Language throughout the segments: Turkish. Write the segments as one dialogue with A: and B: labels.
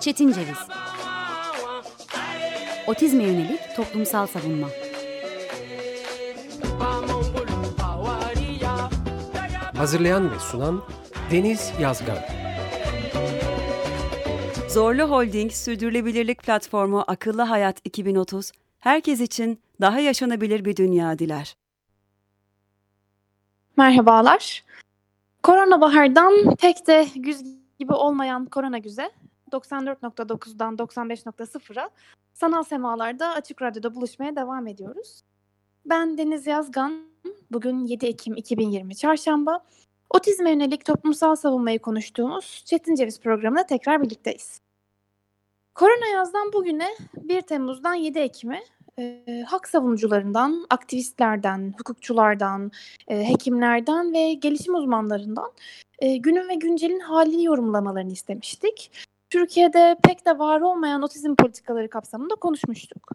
A: Çetin Ceviz. Otizme yönelik toplumsal savunma.
B: Hazırlayan ve sunan Deniz Yazgan.
C: Zorlu Holding Sürdürülebilirlik Platformu Akıllı Hayat 2030, herkes için daha yaşanabilir bir dünya diler.
D: Merhabalar. Korona bahardan pek de güz gibi olmayan korona güze 94.9'dan 95.0'a sanal semalarda Açık Radyo'da buluşmaya devam ediyoruz. Ben Deniz Yazgan. Bugün 7 Ekim 2020 Çarşamba. Otizme yönelik toplumsal savunmayı konuştuğumuz Çetin Ceviz programında tekrar birlikteyiz. Korona yazdan bugüne 1 Temmuz'dan 7 Ekim'e e, hak savunucularından, aktivistlerden, hukukçulardan, e, hekimlerden ve gelişim uzmanlarından e, günün ve güncelin halini yorumlamalarını istemiştik. Türkiye'de pek de var olmayan otizm politikaları kapsamında konuşmuştuk.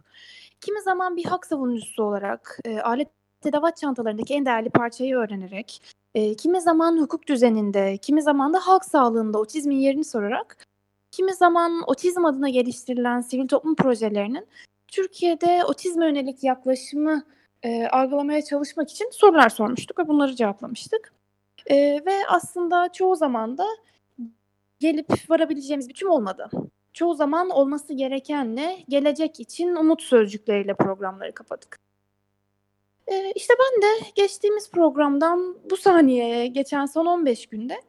D: Kimi zaman bir hak savunucusu olarak e, alet edevat çantalarındaki en değerli parçayı öğrenerek, e, kimi zaman hukuk düzeninde, kimi zaman da halk sağlığında otizmin yerini sorarak, kimi zaman otizm adına geliştirilen sivil toplum projelerinin Türkiye'de otizme yönelik yaklaşımı e, algılamaya çalışmak için sorular sormuştuk ve bunları cevaplamıştık. E, ve aslında çoğu zaman da gelip varabileceğimiz bir tüm olmadı. Çoğu zaman olması gerekenle gelecek için umut sözcükleriyle programları kapadık. E, işte ben de geçtiğimiz programdan bu saniyeye geçen son 15 günde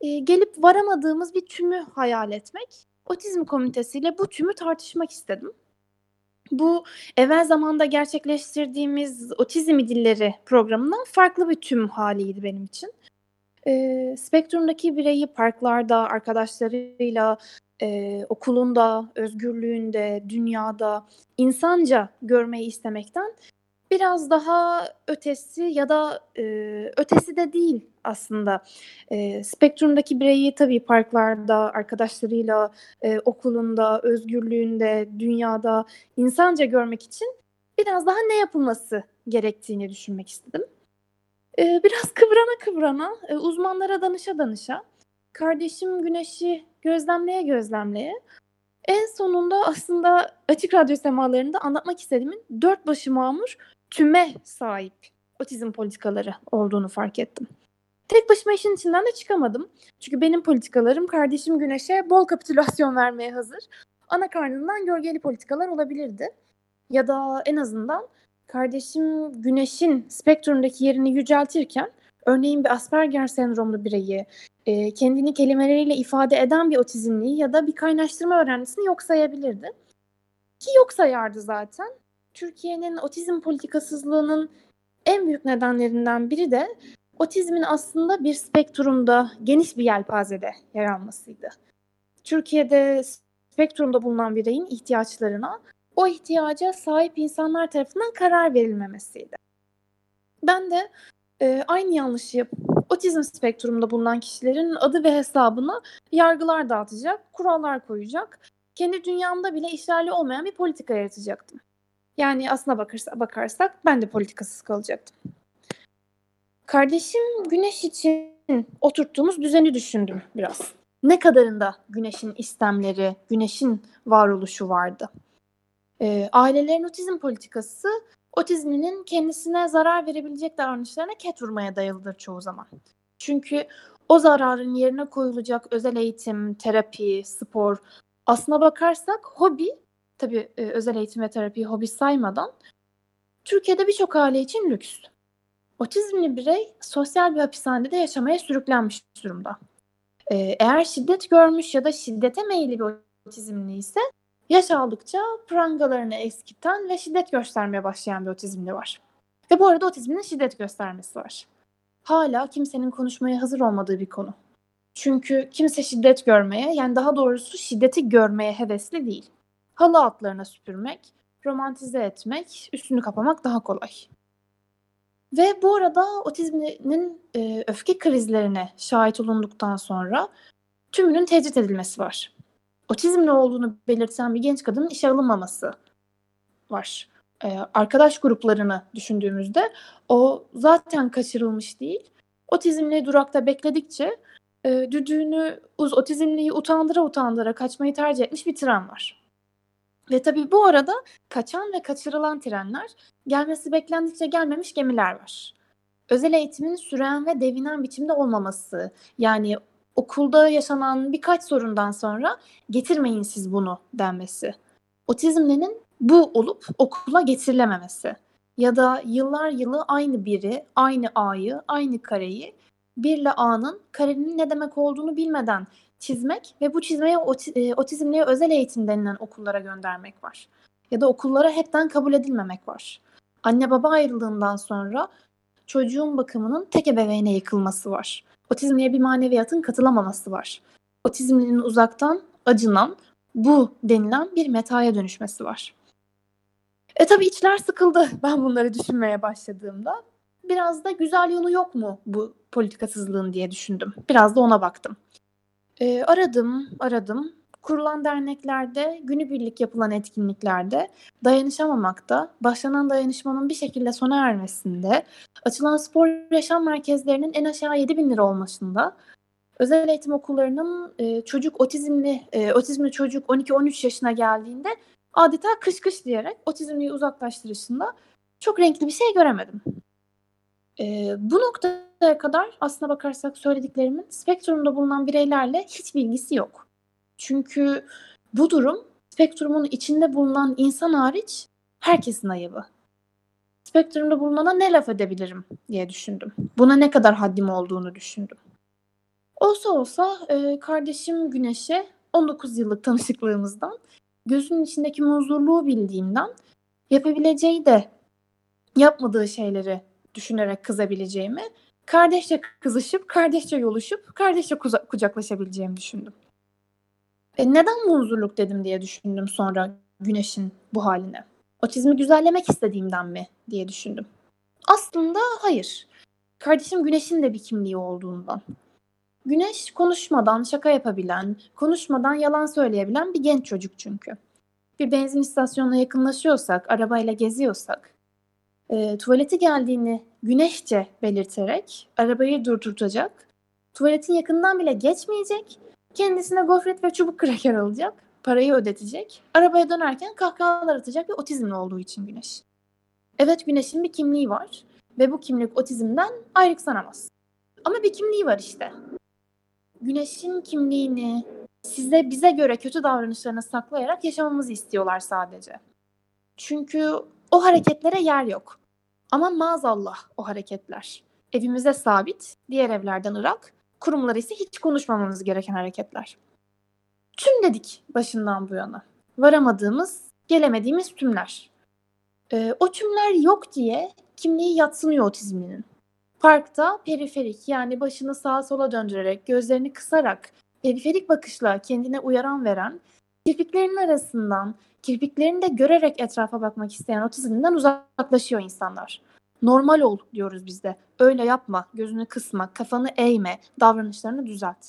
D: e, gelip varamadığımız bir tümü hayal etmek, otizm komitesiyle bu tümü tartışmak istedim. Bu evvel zamanda gerçekleştirdiğimiz Otizm Dilleri programından farklı bir tüm haliydi benim için. E, spektrumdaki bireyi parklarda, arkadaşlarıyla, e, okulunda, özgürlüğünde, dünyada insanca görmeyi istemekten biraz daha ötesi ya da e, ötesi de değil aslında. E, spektrumdaki bireyi tabii parklarda, arkadaşlarıyla, e, okulunda, özgürlüğünde, dünyada insanca görmek için biraz daha ne yapılması gerektiğini düşünmek istedim. E, biraz kıvrana kıvrana, e, uzmanlara danışa danışa, kardeşim Güneş'i gözlemleye gözlemleye en sonunda aslında açık radyo semalarında anlatmak istediğimin dört başı mamur tüme sahip otizm politikaları olduğunu fark ettim. Tek başıma işin içinden de çıkamadım. Çünkü benim politikalarım kardeşim Güneş'e bol kapitülasyon vermeye hazır. Ana karnından gölgeli politikalar olabilirdi. Ya da en azından kardeşim Güneş'in spektrumdaki yerini yüceltirken örneğin bir Asperger sendromlu bireyi, e, kendini kelimeleriyle ifade eden bir otizmliyi ya da bir kaynaştırma öğrencisini yok sayabilirdi. Ki yok sayardı zaten. Türkiye'nin otizm politikasızlığının en büyük nedenlerinden biri de otizmin aslında bir spektrumda, geniş bir yelpazede yer almasıydı. Türkiye'de spektrumda bulunan bireyin ihtiyaçlarına o ihtiyaca sahip insanlar tarafından karar verilmemesiydi. Ben de e, aynı yanlışı yapıp otizm spektrumunda bulunan kişilerin adı ve hesabına yargılar dağıtacak, kurallar koyacak, kendi dünyamda bile işlerli olmayan bir politika yaratacaktım. Yani aslına bakarsa, bakarsak ben de politikasız kalacaktım. Kardeşim Güneş için oturttuğumuz düzeni düşündüm biraz. Ne kadarında Güneş'in istemleri, Güneş'in varoluşu vardı. E, ailelerin otizm politikası otizminin kendisine zarar verebilecek davranışlarına ket vurmaya dayalıdır çoğu zaman. Çünkü o zararın yerine koyulacak özel eğitim, terapi, spor aslına bakarsak hobi tabii e, özel eğitim ve terapiyi hobi saymadan Türkiye'de birçok aile için lüks. Otizmli birey sosyal bir hapishanede yaşamaya sürüklenmiş durumda. Ee, eğer şiddet görmüş ya da şiddete meyilli bir otizmli ise yaş aldıkça prangalarını eskiten ve şiddet göstermeye başlayan bir otizmli var. Ve bu arada otizmin şiddet göstermesi var. Hala kimsenin konuşmaya hazır olmadığı bir konu. Çünkü kimse şiddet görmeye, yani daha doğrusu şiddeti görmeye hevesli değil halı altlarına süpürmek, romantize etmek, üstünü kapamak daha kolay. Ve bu arada otizminin e, öfke krizlerine şahit olunduktan sonra tümünün tecrit edilmesi var. Otizmli olduğunu belirten bir genç kadının işe alınmaması var. E, arkadaş gruplarını düşündüğümüzde o zaten kaçırılmış değil. Otizmli durakta bekledikçe e, düdüğünü uz otizmliyi utandıra utandıra kaçmayı tercih etmiş bir tren var. Ve tabii bu arada kaçan ve kaçırılan trenler, gelmesi beklendikçe gelmemiş gemiler var. Özel eğitimin süren ve devinen biçimde olmaması, yani okulda yaşanan birkaç sorundan sonra getirmeyin siz bunu denmesi. Otizmlinin bu olup okula getirilememesi ya da yıllar yılı aynı biri, aynı A'yı, aynı kareyi bir ile A'nın karenin ne demek olduğunu bilmeden çizmek ve bu çizmeye oti, otizmliye özel eğitim denilen okullara göndermek var. Ya da okullara hepten kabul edilmemek var. Anne baba ayrılığından sonra çocuğun bakımının tek ebeveyne yıkılması var. Otizmliye bir maneviyatın katılamaması var. Otizmlinin uzaktan acınan bu denilen bir metaya dönüşmesi var. E tabi içler sıkıldı ben bunları düşünmeye başladığımda. Biraz da güzel yolu yok mu bu politikasızlığın diye düşündüm. Biraz da ona baktım. E, aradım, aradım. Kurulan derneklerde, günübirlik yapılan etkinliklerde, dayanışamamakta, başlanan dayanışmanın bir şekilde sona ermesinde, açılan spor yaşam merkezlerinin en aşağı 7 bin lira olmasında, özel eğitim okullarının e, çocuk otizmli, e, otizmli çocuk 12-13 yaşına geldiğinde adeta kış kış diyerek otizmliyi uzaklaştırışında çok renkli bir şey göremedim. E, bu noktaya kadar aslına bakarsak söylediklerimin spektrumda bulunan bireylerle hiç bilgisi yok. Çünkü bu durum spektrumun içinde bulunan insan hariç herkesin ayıbı. Spektrumda bulunana ne laf edebilirim diye düşündüm. Buna ne kadar haddim olduğunu düşündüm. Olsa olsa e, kardeşim Güneş'e 19 yıllık tanışıklığımızdan gözünün içindeki muzurluğu bildiğimden yapabileceği de yapmadığı şeyleri düşünerek kızabileceğimi, kardeşçe kızışıp, kardeşçe yoluşup, kardeşçe kucaklaşabileceğimi düşündüm. E neden muzurluk dedim diye düşündüm sonra güneşin bu haline. Otizmi güzellemek istediğimden mi diye düşündüm. Aslında hayır. Kardeşim Güneş'in de bir kimliği olduğundan. Güneş konuşmadan şaka yapabilen, konuşmadan yalan söyleyebilen bir genç çocuk çünkü. Bir benzin istasyonuna yakınlaşıyorsak, arabayla geziyorsak, e, tuvaleti geldiğini güneşçe belirterek arabayı durduracak, tuvaletin yakından bile geçmeyecek, kendisine gofret ve çubuk kraker alacak, parayı ödetecek, arabaya dönerken kahkahalar atacak ve otizmli olduğu için Güneş. Evet Güneş'in bir kimliği var ve bu kimlik otizmden ayrıksanamaz. Ama bir kimliği var işte. Güneş'in kimliğini size bize göre kötü davranışlarını saklayarak yaşamamızı istiyorlar sadece. Çünkü o hareketlere yer yok. Ama maazallah o hareketler. Evimize sabit, diğer evlerden ırak, kurumlar ise hiç konuşmamamız gereken hareketler. Tüm dedik başından bu yana. Varamadığımız, gelemediğimiz tümler. Ee, o tümler yok diye kimliği yatsınıyor otizminin. Parkta periferik yani başını sağa sola döndürerek, gözlerini kısarak, periferik bakışla kendine uyaran veren, kirpiklerinin arasından, kirpiklerini de görerek etrafa bakmak isteyen otizmden uzaklaşıyor insanlar. Normal ol diyoruz biz de. Öyle yapma, gözünü kısma, kafanı eğme, davranışlarını düzelt.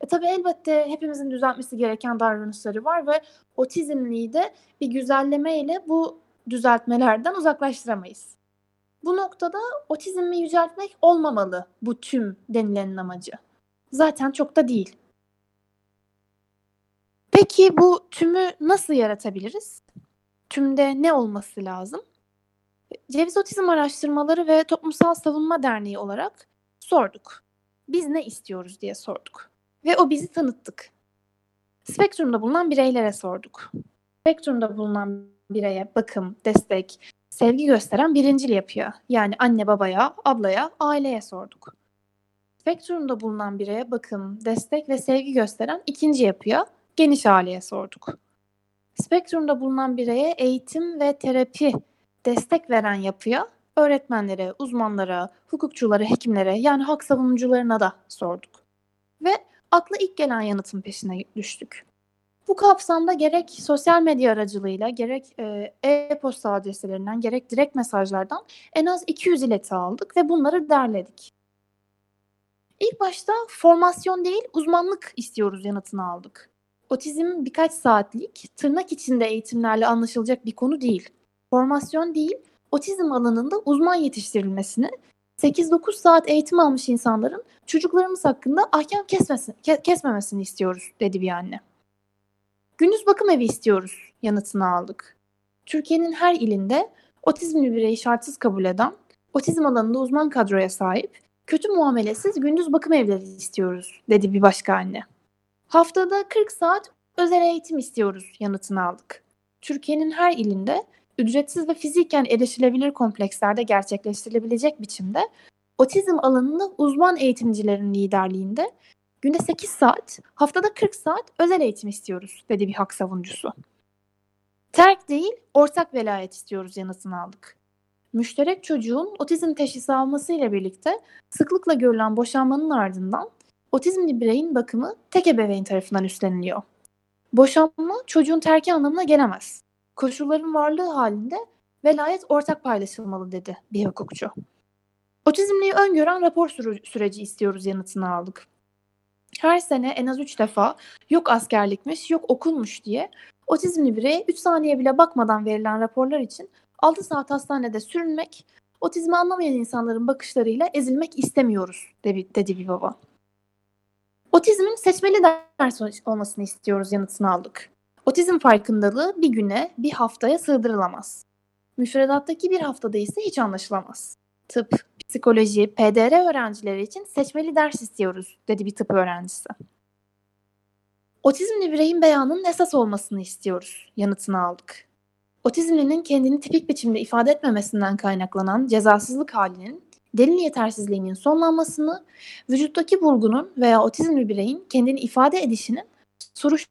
D: E tabii elbette hepimizin düzeltmesi gereken davranışları var ve otizmliyi de bir güzelleme ile bu düzeltmelerden uzaklaştıramayız. Bu noktada otizmi yüceltmek olmamalı bu tüm denilenin amacı. Zaten çok da değil. Peki bu tümü nasıl yaratabiliriz? Tümde ne olması lazım? Ceviz Otizm Araştırmaları ve Toplumsal Savunma Derneği olarak sorduk. Biz ne istiyoruz diye sorduk. Ve o bizi tanıttık. Spektrumda bulunan bireylere sorduk. Spektrumda bulunan bireye bakım, destek, sevgi gösteren birincil yapıya yani anne babaya, ablaya, aileye sorduk. Spektrumda bulunan bireye bakım, destek ve sevgi gösteren ikinci yapıya geniş aileye sorduk. Spektrumda bulunan bireye eğitim ve terapi destek veren yapıya öğretmenlere, uzmanlara, hukukçulara, hekimlere yani hak savunucularına da sorduk. Ve akla ilk gelen yanıtın peşine düştük. Bu kapsamda gerek sosyal medya aracılığıyla gerek e, e-posta adreslerinden gerek direkt mesajlardan en az 200 ileti aldık ve bunları derledik. İlk başta formasyon değil uzmanlık istiyoruz yanıtını aldık. Otizm birkaç saatlik tırnak içinde eğitimlerle anlaşılacak bir konu değil. Formasyon değil, otizm alanında uzman yetiştirilmesini 8-9 saat eğitim almış insanların çocuklarımız hakkında ahkam kesmesin, ke- kesmemesini istiyoruz dedi bir anne. Gündüz bakım evi istiyoruz yanıtını aldık. Türkiye'nin her ilinde otizmli bireyi şartsız kabul eden, otizm alanında uzman kadroya sahip, kötü muamelesiz gündüz bakım evleri istiyoruz dedi bir başka anne. Haftada 40 saat özel eğitim istiyoruz yanıtını aldık. Türkiye'nin her ilinde ücretsiz ve fiziken erişilebilir komplekslerde gerçekleştirilebilecek biçimde otizm alanında uzman eğitimcilerin liderliğinde günde 8 saat, haftada 40 saat özel eğitim istiyoruz dedi bir hak savunucusu. Terk değil, ortak velayet istiyoruz yanıtını aldık. Müşterek çocuğun otizm teşhisi almasıyla birlikte sıklıkla görülen boşanmanın ardından otizmli bireyin bakımı tek ebeveyn tarafından üstleniliyor. Boşanma çocuğun terki anlamına gelemez. Koşulların varlığı halinde velayet ortak paylaşılmalı dedi bir hukukçu. Otizmliği öngören rapor süreci istiyoruz yanıtını aldık. Her sene en az 3 defa yok askerlikmiş, yok okulmuş diye otizmli bireye 3 saniye bile bakmadan verilen raporlar için 6 saat hastanede sürünmek, otizmi anlamayan insanların bakışlarıyla ezilmek istemiyoruz dedi, bir baba. Otizmin seçmeli ders olmasını istiyoruz yanıtını aldık. Otizm farkındalığı bir güne, bir haftaya sığdırılamaz. Müfredattaki bir haftada ise hiç anlaşılamaz. Tıp, psikoloji, PDR öğrencileri için seçmeli ders istiyoruz, dedi bir tıp öğrencisi. Otizmli bireyin beyanının esas olmasını istiyoruz, yanıtını aldık. Otizmlinin kendini tipik biçimde ifade etmemesinden kaynaklanan cezasızlık halinin delil yetersizliğinin sonlanmasını, vücuttaki bulgunun veya otizmli bireyin kendini ifade edişinin soruşturma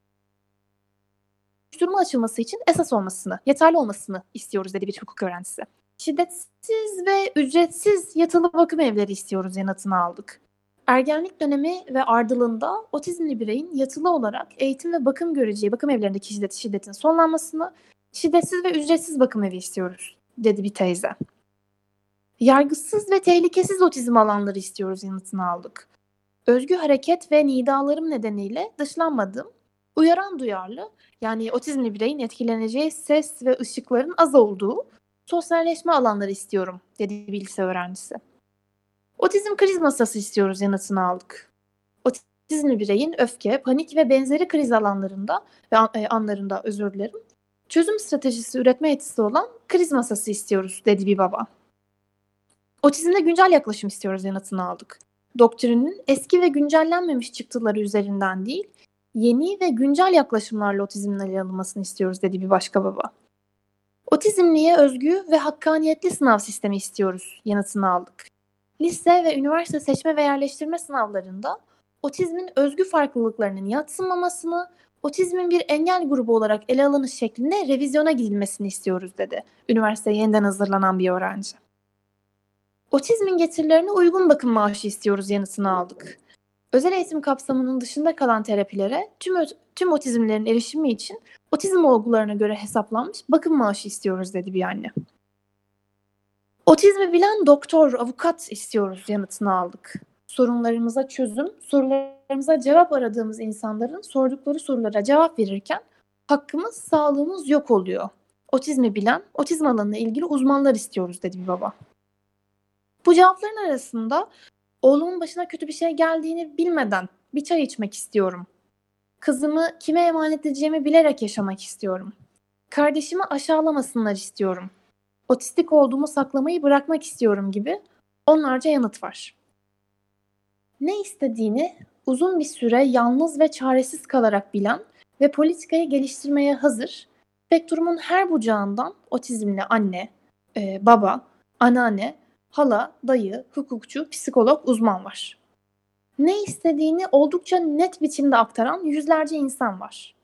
D: açılması için esas olmasını, yeterli olmasını istiyoruz dedi bir hukuk öğrencisi. Şiddetsiz ve ücretsiz yatılı bakım evleri istiyoruz yanıtını aldık. Ergenlik dönemi ve ardılığında otizmli bireyin yatılı olarak eğitim ve bakım göreceği bakım evlerindeki şiddet, şiddetin sonlanmasını, şiddetsiz ve ücretsiz bakım evi istiyoruz dedi bir teyze. Yargısız ve tehlikesiz otizm alanları istiyoruz yanıtını aldık. Özgü hareket ve nidalarım nedeniyle dışlanmadığım, uyaran duyarlı yani otizmli bireyin etkileneceği ses ve ışıkların az olduğu sosyalleşme alanları istiyorum dedi bir lise öğrencisi. Otizm kriz masası istiyoruz yanıtını aldık. Otizmli bireyin öfke, panik ve benzeri kriz alanlarında ve e, anlarında özür dilerim çözüm stratejisi üretme yetisi olan kriz masası istiyoruz dedi bir baba. Otizmde güncel yaklaşım istiyoruz yanıtını aldık. Doktrinin eski ve güncellenmemiş çıktıları üzerinden değil, yeni ve güncel yaklaşımlarla otizmin ele alınmasını istiyoruz dedi bir başka baba. Otizmliye özgü ve hakkaniyetli sınav sistemi istiyoruz yanıtını aldık. Lise ve üniversite seçme ve yerleştirme sınavlarında otizmin özgü farklılıklarının yatsınmamasını, otizmin bir engel grubu olarak ele alınış şeklinde revizyona gidilmesini istiyoruz dedi. Üniversiteye yeniden hazırlanan bir öğrenci. Otizmin getirilerine uygun bakım maaşı istiyoruz yanıtını aldık. Özel eğitim kapsamının dışında kalan terapilere tüm, tüm otizmlerin erişimi için otizm olgularına göre hesaplanmış bakım maaşı istiyoruz dedi bir anne. Otizmi bilen doktor, avukat istiyoruz yanıtını aldık. Sorunlarımıza çözüm, sorularımıza cevap aradığımız insanların sordukları sorulara cevap verirken hakkımız, sağlığımız yok oluyor. Otizmi bilen, otizm alanına ilgili uzmanlar istiyoruz dedi bir baba. Bu cevapların arasında oğlumun başına kötü bir şey geldiğini bilmeden bir çay içmek istiyorum. Kızımı kime emanet edeceğimi bilerek yaşamak istiyorum. Kardeşimi aşağılamasınlar istiyorum. Otistik olduğumu saklamayı bırakmak istiyorum gibi onlarca yanıt var. Ne istediğini uzun bir süre yalnız ve çaresiz kalarak bilen ve politikayı geliştirmeye hazır, spektrumun her bucağından otizmli anne, e, baba, anneanne hala, dayı, hukukçu, psikolog, uzman var. Ne istediğini oldukça net biçimde aktaran yüzlerce insan var.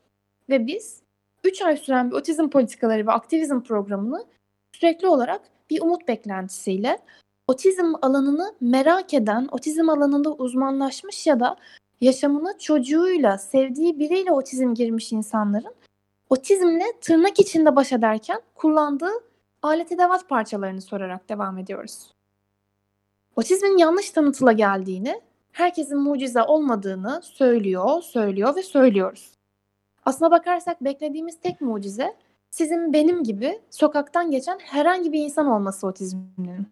D: Ve biz 3 ay süren bir otizm politikaları ve aktivizm programını sürekli olarak bir umut beklentisiyle otizm alanını merak eden, otizm alanında uzmanlaşmış ya da yaşamını çocuğuyla, sevdiği biriyle otizm girmiş insanların otizmle tırnak içinde baş ederken kullandığı alet edevat parçalarını sorarak devam ediyoruz otizmin yanlış tanıtıla geldiğini, herkesin mucize olmadığını söylüyor, söylüyor ve söylüyoruz. Aslına bakarsak beklediğimiz tek mucize sizin benim gibi sokaktan geçen herhangi bir insan olması otizminin.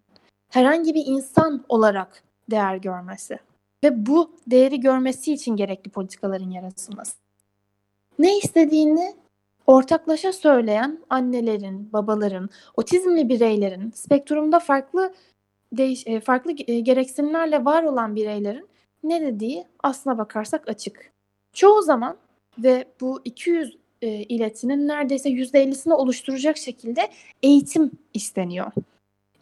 D: herhangi bir insan olarak değer görmesi ve bu değeri görmesi için gerekli politikaların yaratılması. Ne istediğini ortaklaşa söyleyen annelerin, babaların, otizmli bireylerin, spektrumda farklı değiş, e, farklı e, gereksinimlerle var olan bireylerin ne dediği aslına bakarsak açık. Çoğu zaman ve bu 200 e, iletinin neredeyse %50'sini oluşturacak şekilde eğitim isteniyor.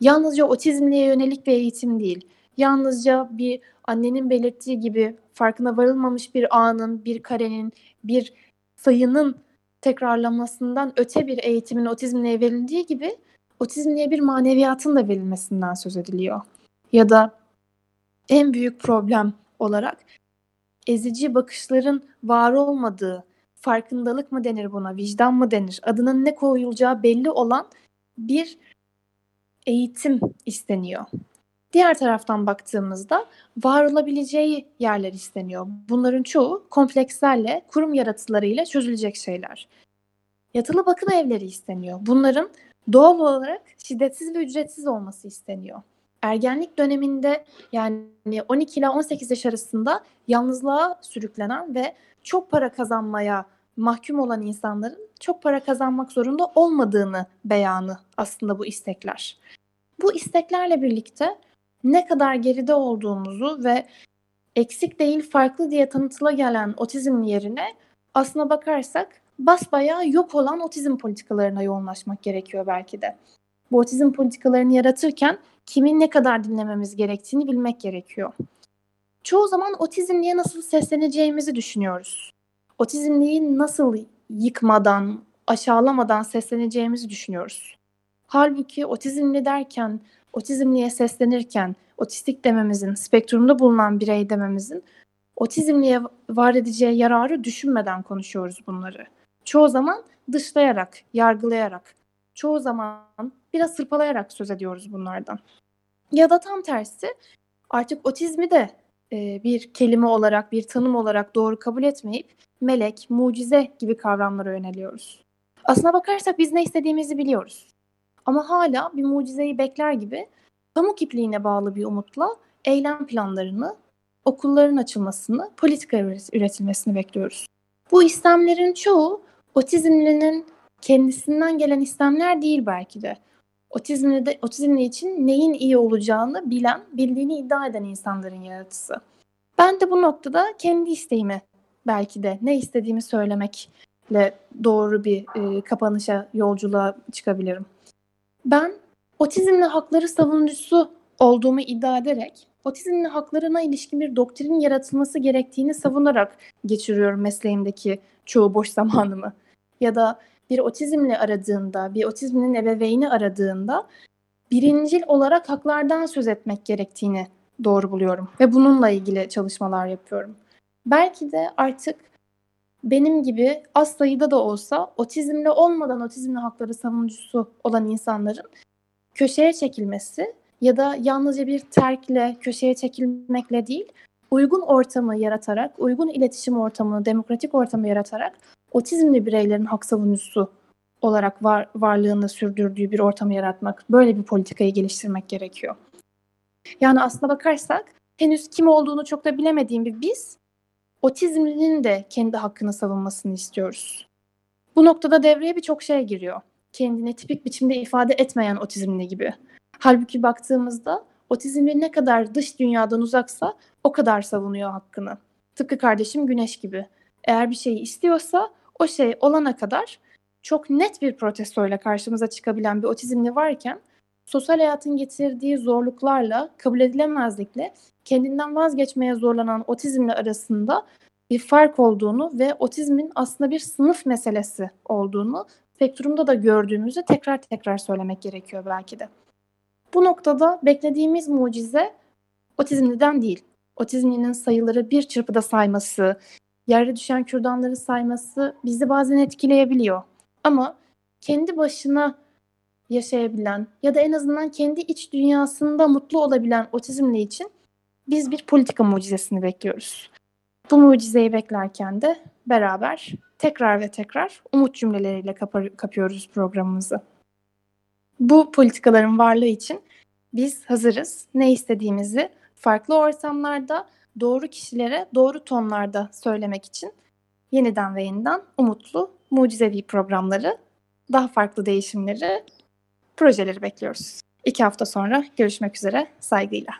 D: Yalnızca otizmliye yönelik bir eğitim değil. Yalnızca bir annenin belirttiği gibi farkına varılmamış bir anın, bir karenin, bir sayının tekrarlamasından öte bir eğitimin otizmliye verildiği gibi otizmliye bir maneviyatın da verilmesinden söz ediliyor. Ya da en büyük problem olarak ezici bakışların var olmadığı, farkındalık mı denir buna, vicdan mı denir, adının ne koyulacağı belli olan bir eğitim isteniyor. Diğer taraftan baktığımızda var olabileceği yerler isteniyor. Bunların çoğu komplekslerle, kurum yaratılarıyla çözülecek şeyler. Yatılı bakım evleri isteniyor. Bunların doğal olarak şiddetsiz ve ücretsiz olması isteniyor. Ergenlik döneminde yani 12 ile 18 yaş arasında yalnızlığa sürüklenen ve çok para kazanmaya mahkum olan insanların çok para kazanmak zorunda olmadığını beyanı aslında bu istekler. Bu isteklerle birlikte ne kadar geride olduğumuzu ve eksik değil farklı diye tanıtıla gelen otizm yerine aslına bakarsak basbayağı yok olan otizm politikalarına yoğunlaşmak gerekiyor belki de. Bu otizm politikalarını yaratırken kimin ne kadar dinlememiz gerektiğini bilmek gerekiyor. Çoğu zaman otizmliye nasıl sesleneceğimizi düşünüyoruz. Otizmliği nasıl yıkmadan, aşağılamadan sesleneceğimizi düşünüyoruz. Halbuki otizmli derken, otizmliye seslenirken, otistik dememizin, spektrumda bulunan birey dememizin otizmliye var edeceği yararı düşünmeden konuşuyoruz bunları. Çoğu zaman dışlayarak, yargılayarak, çoğu zaman biraz sırpalayarak söz ediyoruz bunlardan. Ya da tam tersi artık otizmi de e, bir kelime olarak, bir tanım olarak doğru kabul etmeyip melek, mucize gibi kavramlara yöneliyoruz. Aslına bakarsak biz ne istediğimizi biliyoruz. Ama hala bir mucizeyi bekler gibi pamuk ipliğine bağlı bir umutla eylem planlarını, okulların açılmasını, politika üretilmesini bekliyoruz. Bu istemlerin çoğu otizmlinin kendisinden gelen istemler değil belki de. Otizmli, de, otizmli için neyin iyi olacağını bilen, bildiğini iddia eden insanların yaratısı. Ben de bu noktada kendi isteğimi belki de ne istediğimi söylemekle doğru bir e, kapanışa, yolculuğa çıkabilirim. Ben otizmli hakları savunucusu olduğumu iddia ederek otizmli haklarına ilişkin bir doktrinin yaratılması gerektiğini savunarak geçiriyorum mesleğimdeki çoğu boş zamanımı. Ya da bir otizmle aradığında, bir otizminin ebeveyni aradığında birincil olarak haklardan söz etmek gerektiğini doğru buluyorum ve bununla ilgili çalışmalar yapıyorum. Belki de artık benim gibi az sayıda da olsa otizmle olmadan otizmli hakları savunucusu olan insanların köşeye çekilmesi ya da yalnızca bir terkle, köşeye çekilmekle değil, uygun ortamı yaratarak, uygun iletişim ortamını, demokratik ortamı yaratarak otizmli bireylerin hak savunucusu olarak var, varlığını sürdürdüğü bir ortamı yaratmak, böyle bir politikayı geliştirmek gerekiyor. Yani aslına bakarsak henüz kim olduğunu çok da bilemediğim bir biz, otizmlinin de kendi hakkını savunmasını istiyoruz. Bu noktada devreye birçok şey giriyor. Kendini tipik biçimde ifade etmeyen otizmli gibi. Halbuki baktığımızda otizmli ne kadar dış dünyadan uzaksa o kadar savunuyor hakkını. Tıpkı kardeşim Güneş gibi. Eğer bir şeyi istiyorsa o şey olana kadar çok net bir protestoyla karşımıza çıkabilen bir otizmli varken sosyal hayatın getirdiği zorluklarla, kabul edilemezlikle kendinden vazgeçmeye zorlanan otizmle arasında bir fark olduğunu ve otizmin aslında bir sınıf meselesi olduğunu spektrumda da gördüğümüzü tekrar tekrar söylemek gerekiyor belki de. Bu noktada beklediğimiz mucize otizmliden değil. Otizmlinin sayıları bir çırpıda sayması, yerde düşen kürdanları sayması bizi bazen etkileyebiliyor. Ama kendi başına yaşayabilen ya da en azından kendi iç dünyasında mutlu olabilen otizmli için biz bir politika mucizesini bekliyoruz. Bu mucizeyi beklerken de beraber tekrar ve tekrar umut cümleleriyle kapıyoruz programımızı. Bu politikaların varlığı için
E: Biz hazırız. Ne istediğimizi farklı ortamlarda, doğru kişilere, doğru tonlarda söylemek için yeniden ve yeniden umutlu, mucizevi programları, daha farklı değişimleri, projeleri bekliyoruz. İki hafta sonra görüşmek üzere saygıyla.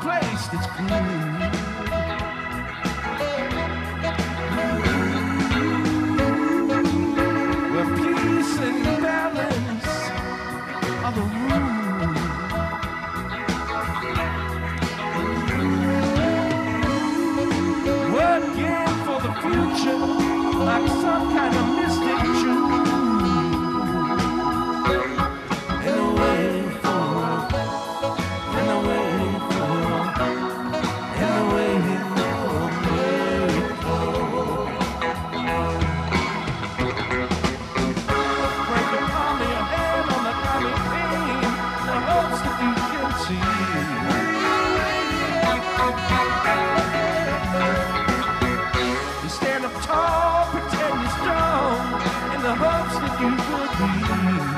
E: place that's clean. Working for the future like some kind of you for be.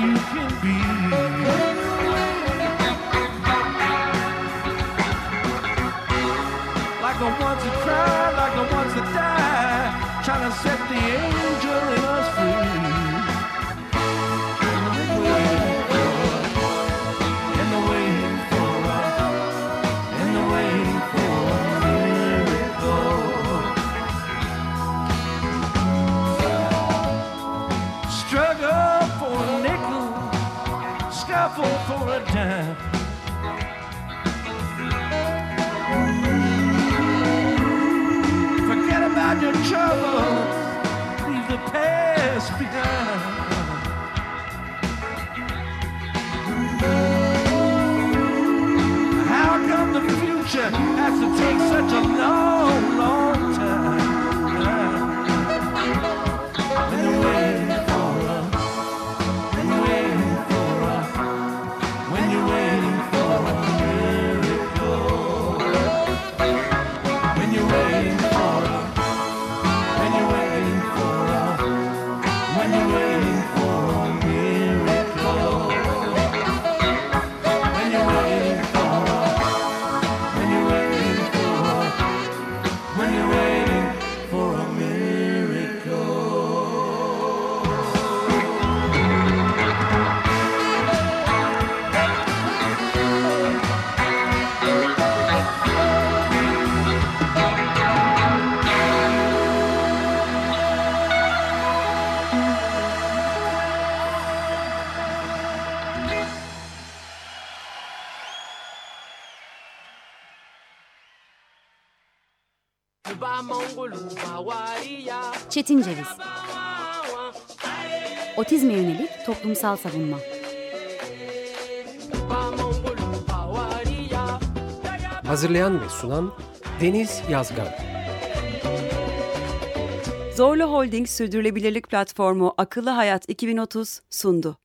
E: You can be. Like the ones that cry, like the ones that die, trying to set the angel Forget about your trouble, leave the past behind. How come the future has to take such a
A: Çetin Ceviz Otizme yönelik toplumsal savunma
B: Hazırlayan ve sunan Deniz Yazgan.
C: Zorlu Holding Sürdürülebilirlik Platformu Akıllı Hayat 2030 sundu.